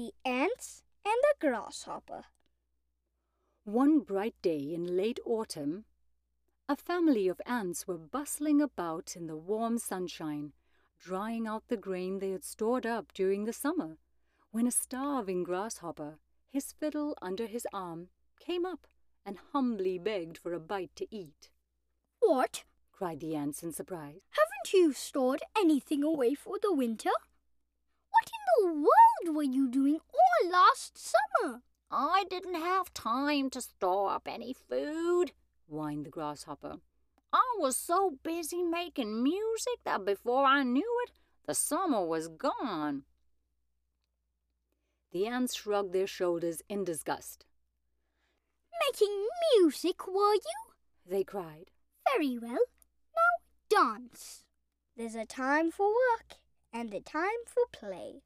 the ants and the grasshopper. One bright day in late autumn, a family of ants were bustling about in the warm sunshine, drying out the grain they had stored up during the summer, when a starving grasshopper, his fiddle under his arm, came up and humbly begged for a bite to eat. What? cried the ants in surprise. Haven't you stored anything away for the winter? What in the world were you doing all last summer? I didn't have time to store up any food, whined the grasshopper. I was so busy making music that before I knew it, the summer was gone. The ants shrugged their shoulders in disgust. Making music, were you? They cried. Very well. Now dance. There's a time for work and a time for play.